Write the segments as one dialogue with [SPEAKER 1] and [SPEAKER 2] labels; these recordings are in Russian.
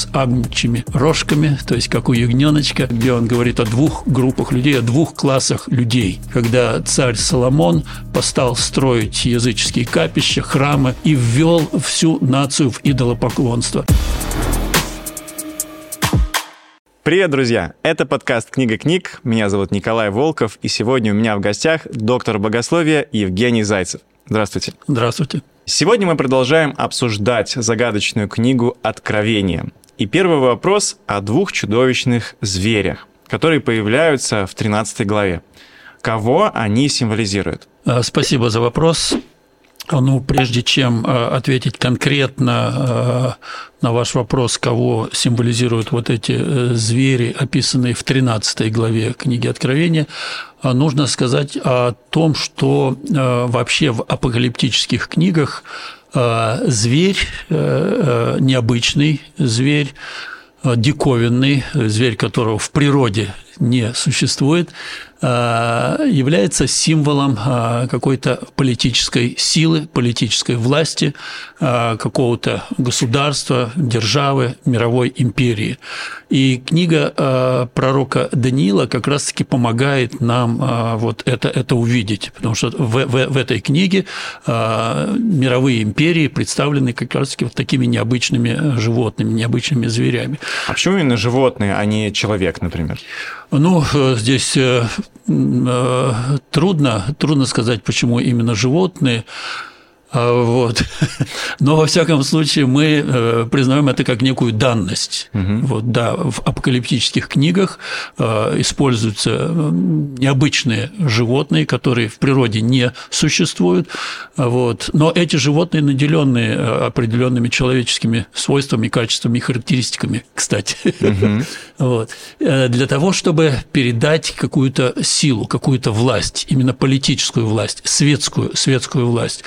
[SPEAKER 1] с агнчими рожками, то есть как у ягненочка, где он говорит о двух группах людей, о двух классах людей. Когда царь Соломон постал строить языческие капища, храмы и ввел всю нацию в идолопоклонство.
[SPEAKER 2] Привет, друзья! Это подкаст «Книга книг». Меня зовут Николай Волков, и сегодня у меня в гостях доктор богословия Евгений Зайцев. Здравствуйте.
[SPEAKER 1] Здравствуйте.
[SPEAKER 2] Сегодня мы продолжаем обсуждать загадочную книгу «Откровение». И первый вопрос о двух чудовищных зверях, которые появляются в 13 главе. Кого они символизируют?
[SPEAKER 1] А, спасибо за вопрос. Ну, прежде чем э, ответить конкретно на ваш вопрос, кого символизируют вот эти э, звери, описанные в 13 главе книги Откровения, нужно сказать о том, что вообще в апокалиптических книгах зверь, необычный зверь, диковинный, зверь которого в природе не существует, а, является символом а, какой-то политической силы, политической власти, а, какого-то государства, державы, мировой империи. И книга пророка Даниила как раз-таки помогает нам вот это, это увидеть, потому что в, в, в этой книге мировые империи представлены как раз-таки вот такими необычными животными, необычными зверями.
[SPEAKER 2] А почему именно животные, а не человек, например?
[SPEAKER 1] Ну, э, здесь э, э, трудно, трудно сказать, почему именно животные. А, вот. Но во всяком случае мы э, признаем это как некую данность. Угу. Вот, да, в апокалиптических книгах э, используются необычные животные, которые в природе не существуют. Вот. Но эти животные наделенные э, определенными человеческими свойствами, качествами и характеристиками, кстати. Угу. Вот. Для того, чтобы передать какую-то силу, какую-то власть, именно политическую власть, светскую, светскую власть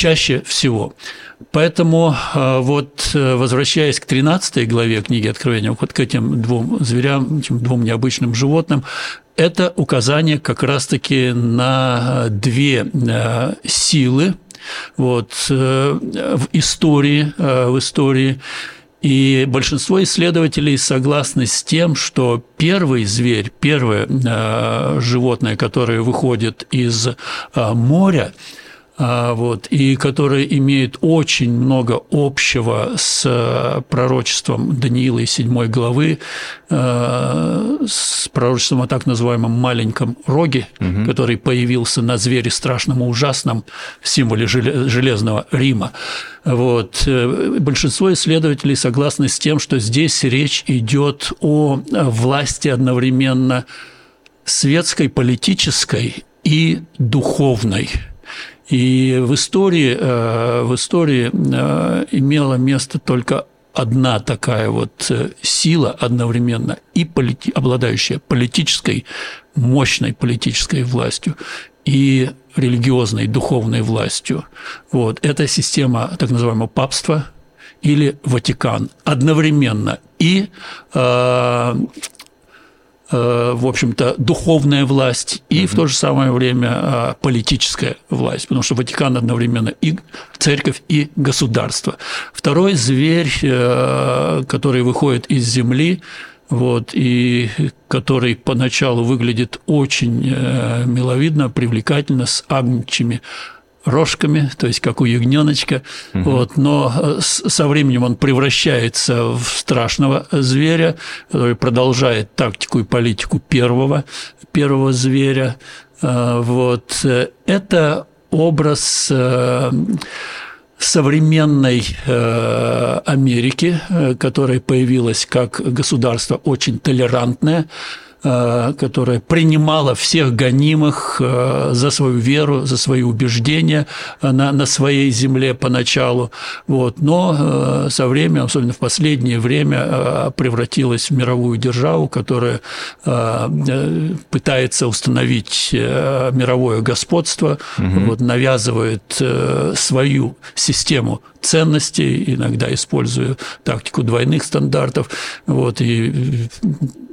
[SPEAKER 1] чаще всего. Поэтому э, вот э, возвращаясь к 13 главе книги Откровения, вот к этим двум зверям, этим двум необычным животным, это указание как раз-таки на две э, силы вот, в истории, в истории и большинство исследователей согласны с тем, что первый зверь, первое животное, которое выходит из моря, вот, и которые имеют очень много общего с э, пророчеством Даниила из 7 главы, э, с пророчеством о так называемом маленьком роге, угу. который появился на звере страшном и ужасном, в символе Железного Рима. Вот. Э, большинство исследователей согласны с тем, что здесь речь идет о власти одновременно светской, политической и духовной – и в истории, э, в истории э, имела место только одна такая вот э, сила одновременно и полити, обладающая политической, мощной политической властью и религиозной, духовной властью. Вот. Это система так называемого папства или Ватикан одновременно и в общем-то, духовная власть и в то же самое время э, политическая власть, потому что Ватикан одновременно и церковь, и государство. Второй зверь, э, который выходит из земли, вот, и который поначалу выглядит очень миловидно, привлекательно, с агнчими рожками, то есть как у ягненочка, угу. вот, но э, со временем он превращается в страшного зверя, который продолжает тактику и политику первого, первого зверя. Э, вот. Это образ э, современной Америки, которая появилась как государство очень толерантное, Э, которая принимала всех гонимых э, за свою веру, за свои убеждения э, на, на своей земле поначалу. Вот. Но со временем, особенно в последнее время, превратилась в мировую державу, которая пытается установить мировое господство, угу. вот, навязывает свою систему ценностей, иногда используя тактику двойных стандартов. Вот, и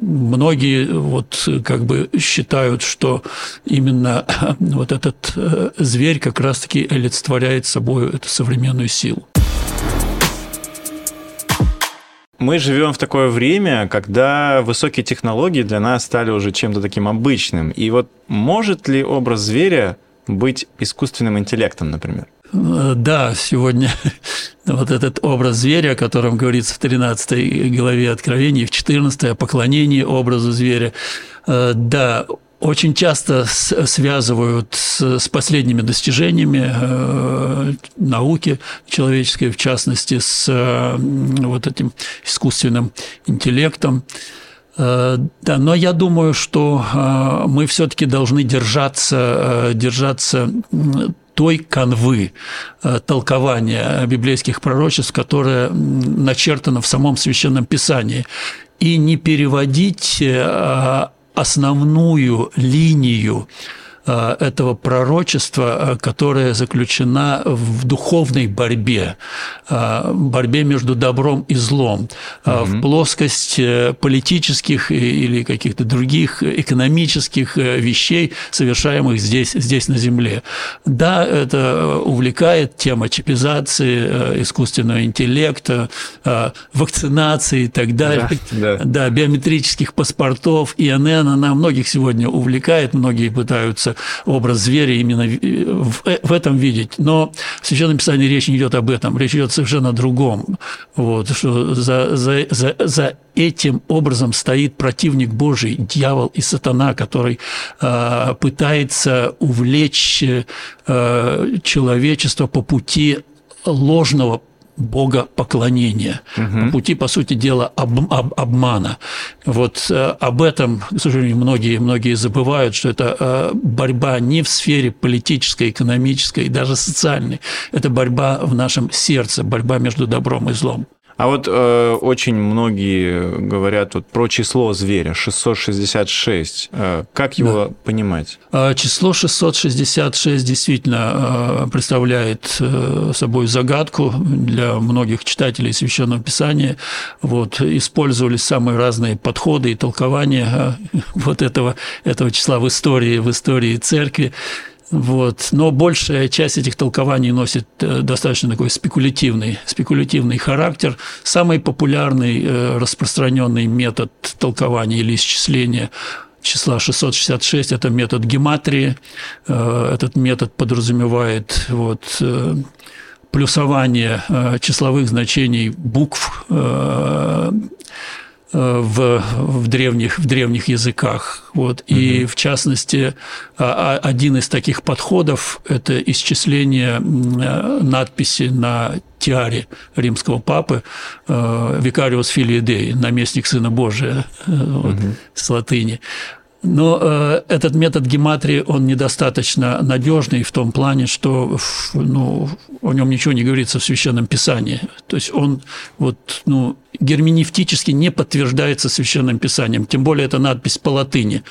[SPEAKER 1] многие вот как бы считают, что именно вот этот э, зверь как раз-таки олицетворяет собой эту современную силу.
[SPEAKER 2] мы живем в такое время, когда высокие технологии для нас стали уже чем-то таким обычным. И вот может ли образ зверя быть искусственным интеллектом, например?
[SPEAKER 1] Э, да, сегодня вот этот образ зверя, о котором говорится в 13 главе Откровений, в 14 о поклонении образу зверя, э, да, очень часто связывают с, последними достижениями э, науки человеческой, в частности, с вот этим искусственным интеллектом. Да, но я думаю, что мы все-таки должны держаться, держаться той канвы э, толкования библейских пророчеств, которая начертана в самом Священном Писании, и не переводить э, основную линию этого пророчества, э, которое заключена в духовной борьбе, э, борьбе между добром и злом, угу. в плоскость политических или каких-то других экономических вещей, совершаемых здесь, здесь на Земле. Да, это увлекает тема чипизации, искусственного интеллекта, вакцинации и так далее, да, да. да биометрических паспортов, ИНН, она многих сегодня увлекает, многие пытаются образ зверя именно в, этом видеть. Но в Священном Писании речь не идет об этом, речь идет совершенно о другом. Вот, что за, за, за, за этим образом стоит противник Божий, дьявол и сатана, который э, пытается увлечь э, человечество по пути ложного богопоклонения, угу. по пути, по сути дела, об, об, обмана. Вот э, об этом, к сожалению, многие, многие забывают, что это э, борьба не в сфере политической, экономической даже социальной. Это борьба в нашем сердце, борьба между добром и злом.
[SPEAKER 2] А вот э, очень многие говорят вот про число зверя 666. Э, как его да. понимать?
[SPEAKER 1] А, число 666 действительно э, представляет э, собой загадку для многих читателей священного писания. Вот использовались самые разные подходы и толкования э, вот этого этого числа в истории в истории церкви. Вот. Но большая часть этих толкований носит э, достаточно такой спекулятивный, спекулятивный характер. Самый популярный, э, распространенный метод толкования или исчисления числа 666 – это метод гематрии. Э, этот метод подразумевает вот, плюсование числовых значений букв в, в, древних, в древних языках. Вот. И, в частности, а, а, один из таких подходов – это исчисление э, надписи на тиаре римского папы э, «Викариус Филиидей», наместник Сына Божия вот, угу. с латыни. Но э, этот метод гематрии, он недостаточно надежный в том плане, что ну, о нем ничего не говорится в Священном Писании. То есть он вот, ну, герменевтически не подтверждается Священным Писанием, тем более это надпись по латыни.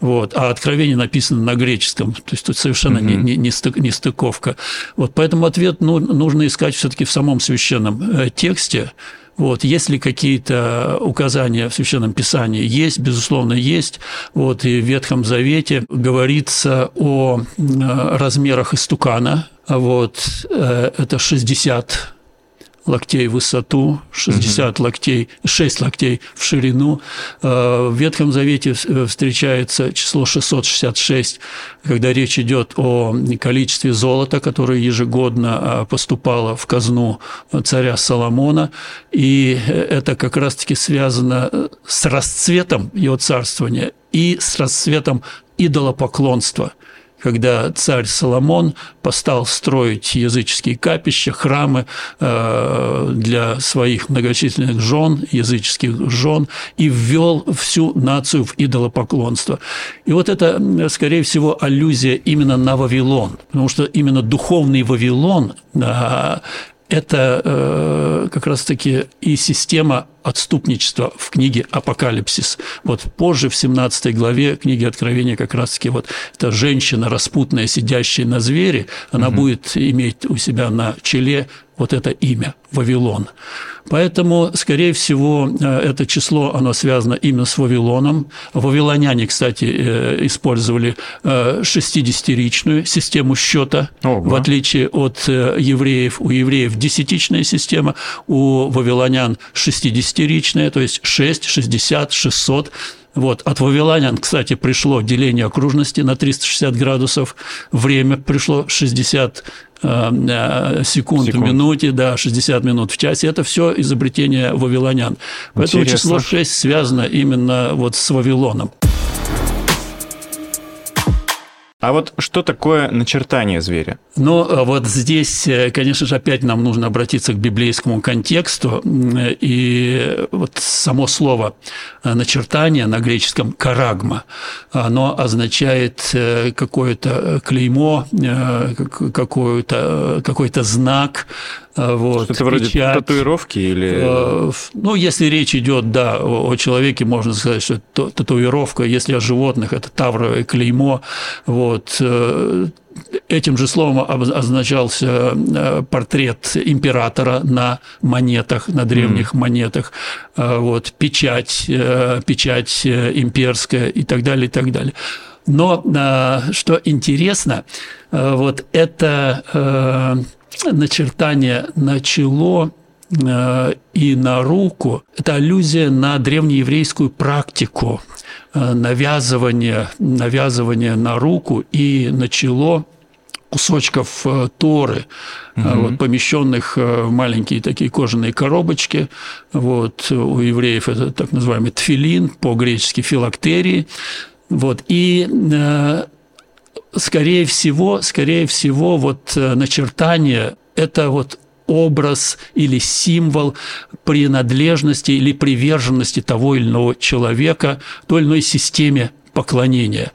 [SPEAKER 1] Вот, а откровение написано на греческом, то есть тут совершенно mm-hmm. не, не, не стыковка. Вот, поэтому ответ ну, нужно искать все-таки в самом священном э, тексте, вот, есть ли какие-то указания в Священном Писании? Есть, безусловно, есть. Вот, и в Ветхом Завете говорится о э, размерах истукана. Вот, э, это 60 локтей в высоту, 60 угу. локтей, 6 локтей в ширину. Э, в Ветхом Завете э, встречается число 666, когда речь идет о количестве золота, которое ежегодно э, поступало в казну царя Соломона. И это как раз-таки связано с расцветом его царствования и с расцветом идолопоклонства – когда царь Соломон постал строить языческие капища, храмы э, для своих многочисленных жен, языческих жен, и ввел всю нацию в идолопоклонство. И вот это, скорее всего, аллюзия именно на Вавилон, потому что именно духовный Вавилон это э, как раз-таки и система отступничества в книге «Апокалипсис». Вот позже, в 17 главе книги Откровения, как раз-таки вот эта женщина распутная, сидящая на звере, она угу. будет иметь у себя на челе вот это имя – Вавилон. Поэтому, скорее всего, э, это число, оно связано именно с Вавилоном. Вавилоняне, кстати, э, использовали 60-ричную э, систему счета, Ого. в отличие от евреев. У евреев десятичная система, у вавилонян 60 шестеричное, то есть 6, 60, 600. Вот. От вавилонян, кстати, пришло деление окружности на 360 градусов, время пришло 60 э, э, секунд, секунд в минуте, да, 60 минут в часе. Это все изобретение вавилонян. Поэтому Интересно. число 6 связано именно вот с Вавилоном.
[SPEAKER 2] А вот что такое начертание зверя?
[SPEAKER 1] Ну, а вот здесь, э, конечно же, опять нам нужно обратиться к библейскому контексту. И вот само слово э, начертание на греческом «карагма», оно означает э, какое-то клеймо, какой-то какой знак, вот,
[SPEAKER 2] Что-то вроде печать. татуировки или...
[SPEAKER 1] Ну, если речь идет, да, о человеке, можно сказать, что это татуировка. Если о животных, это тавровое клеймо. Вот. Э, этим же словом означался э, портрет императора на монетах, на древних mm. монетах, э, вот, печать, печать имперская и так далее, и так далее. Но что интересно, вот это начертание на чело и на руку – это аллюзия на древнееврейскую практику Э, навязывание, навязывание на руку и на чело кусочков э, торы, угу. вот, помещенных в маленькие такие кожаные коробочки. Вот, у евреев это так называемый тфилин, по-гречески филактерии. Вот, и скорее всего, скорее всего, вот начертание – это вот образ или символ принадлежности или приверженности того или иного человека той или иной системе поклонения.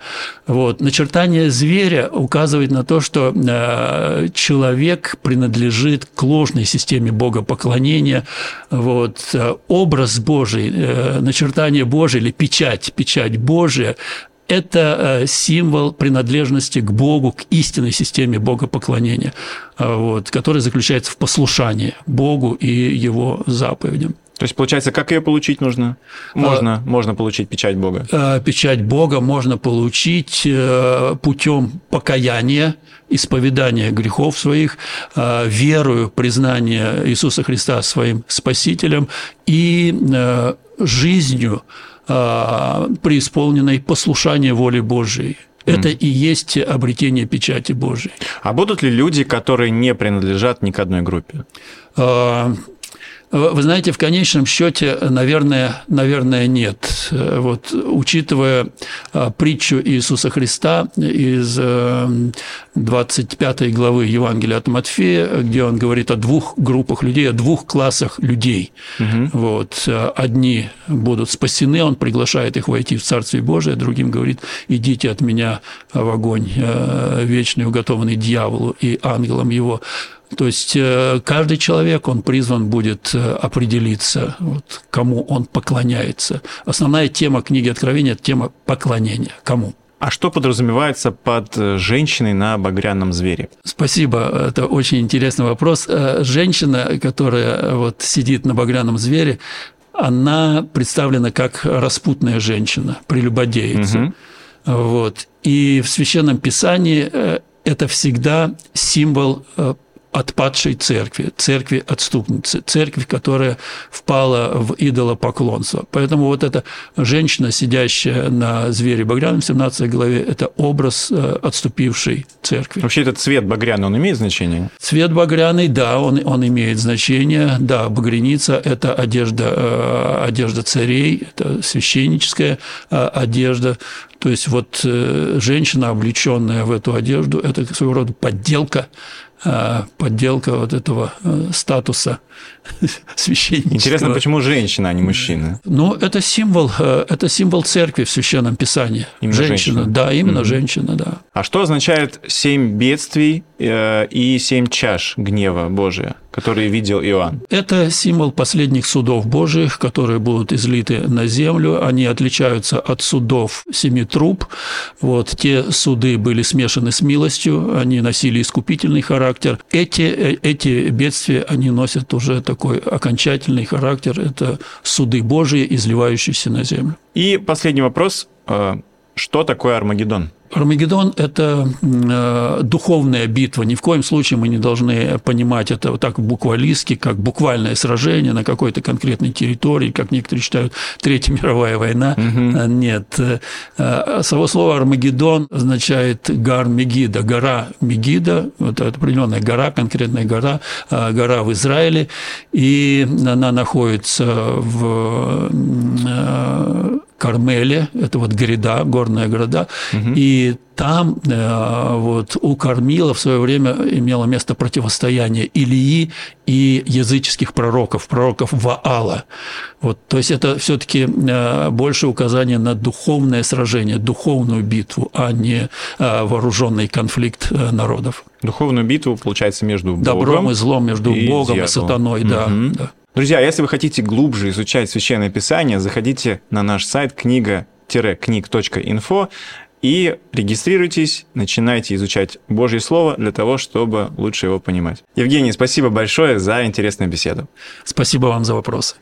[SPEAKER 1] Вот. Начертание зверя указывает на то, что э, человек принадлежит к ложной системе богопоклонения. Вот. Образ Божий, э, начертание Божие или печать, печать Божия это э, символ принадлежности к Богу, к истинной системе богопоклонения, э, вот, который заключается в послушании Богу и Его заповедям.
[SPEAKER 2] То есть, получается, как ее получить нужно? Можно, а, можно получить печать Бога.
[SPEAKER 1] Э, печать Бога можно получить путем покаяния, исповедания грехов своих, верою, признания Иисуса Христа своим Спасителем и жизнью, а, преисполненной послушания воле Божией. Это и есть обретение печати Божией.
[SPEAKER 2] А будут ли люди, которые не принадлежат ни к одной группе?
[SPEAKER 1] А, вы знаете, в конечном счете, наверное, наверное, нет. Вот, учитывая а, притчу Иисуса Христа из 25 э, главы Евангелия от Матфея, где он говорит о двух группах людей, о двух классах людей. Угу. Вот, одни будут спасены, он приглашает их войти в Царствие Божие, другим говорит, идите от меня в огонь э, вечный, уготованный дьяволу и ангелам его. То есть э, каждый человек, он призван будет э, определиться, вот, кому он поклоняется. Основная тема книги Откровения – это тема поклонения. Кому?
[SPEAKER 2] А что подразумевается под э, женщиной на багряном звере?
[SPEAKER 1] Спасибо, это очень интересный вопрос. Женщина, которая вот сидит на багряном звере, она представлена как распутная женщина, прелюбодеица. Угу. Вот. И в Священном Писании это всегда символ отпадшей церкви, церкви отступницы, церкви, которая впала в идолопоклонство. Поэтому вот эта женщина, сидящая на звере багряном, в 17 главе, это образ э, отступившей церкви.
[SPEAKER 2] Вообще этот цвет багряный, он имеет значение?
[SPEAKER 1] Цвет багряный, да, он, он имеет значение. Да, багряница – это одежда, э, одежда царей, это священническая э, одежда. То есть вот женщина, облеченная в эту одежду, это своего рода подделка подделка вот этого э, статуса священника.
[SPEAKER 2] Интересно, почему женщина, а не мужчина?
[SPEAKER 1] Ну, это символ, э, это символ церкви в Священном Писании. Именно женщина, женщина. да, именно mm женщина, да.
[SPEAKER 2] А что означает семь бедствий и семь чаш гнева Божия? Которые видел Иоанн.
[SPEAKER 1] Это символ последних судов Божьих, которые будут излиты на землю. Они отличаются от судов семи труб. Вот, те суды были смешаны с милостью, они носили искупительный характер. Эти, э, эти бедствия, они носят уже такой окончательный характер. Это суды Божьи, изливающиеся на землю.
[SPEAKER 2] И последний вопрос. Э, что такое Армагеддон?
[SPEAKER 1] Армагеддон – это э, духовная битва. Ни в коем случае мы не должны понимать это вот так буквалистски, как буквальное сражение на какой-то конкретной территории, как некоторые считают Третья мировая война. Угу. Нет. Э, само слово Армагеддон означает гар Мегида, гора Мегида, вот это определенная гора, конкретная гора, гора в Израиле, и она находится в Кармеле, это вот гряда, горная города, угу. и там э, вот у Кормила в свое время имело место противостояние Илии и языческих пророков, пророков Ваала. Вот, то есть это все-таки э, больше указание на духовное сражение, духовную битву, а не э, вооруженный конфликт народов.
[SPEAKER 2] Духовную битву, получается, между Богом
[SPEAKER 1] Добром и злом, между и Богом дьяволом. и сатаной, угу. да, да.
[SPEAKER 2] Друзья, если вы хотите глубже изучать Священное Писание, заходите на наш сайт книга-книг.инфо и регистрируйтесь, начинайте изучать Божье Слово для того, чтобы лучше его понимать. Евгений, спасибо большое за интересную беседу.
[SPEAKER 1] Спасибо вам за вопросы.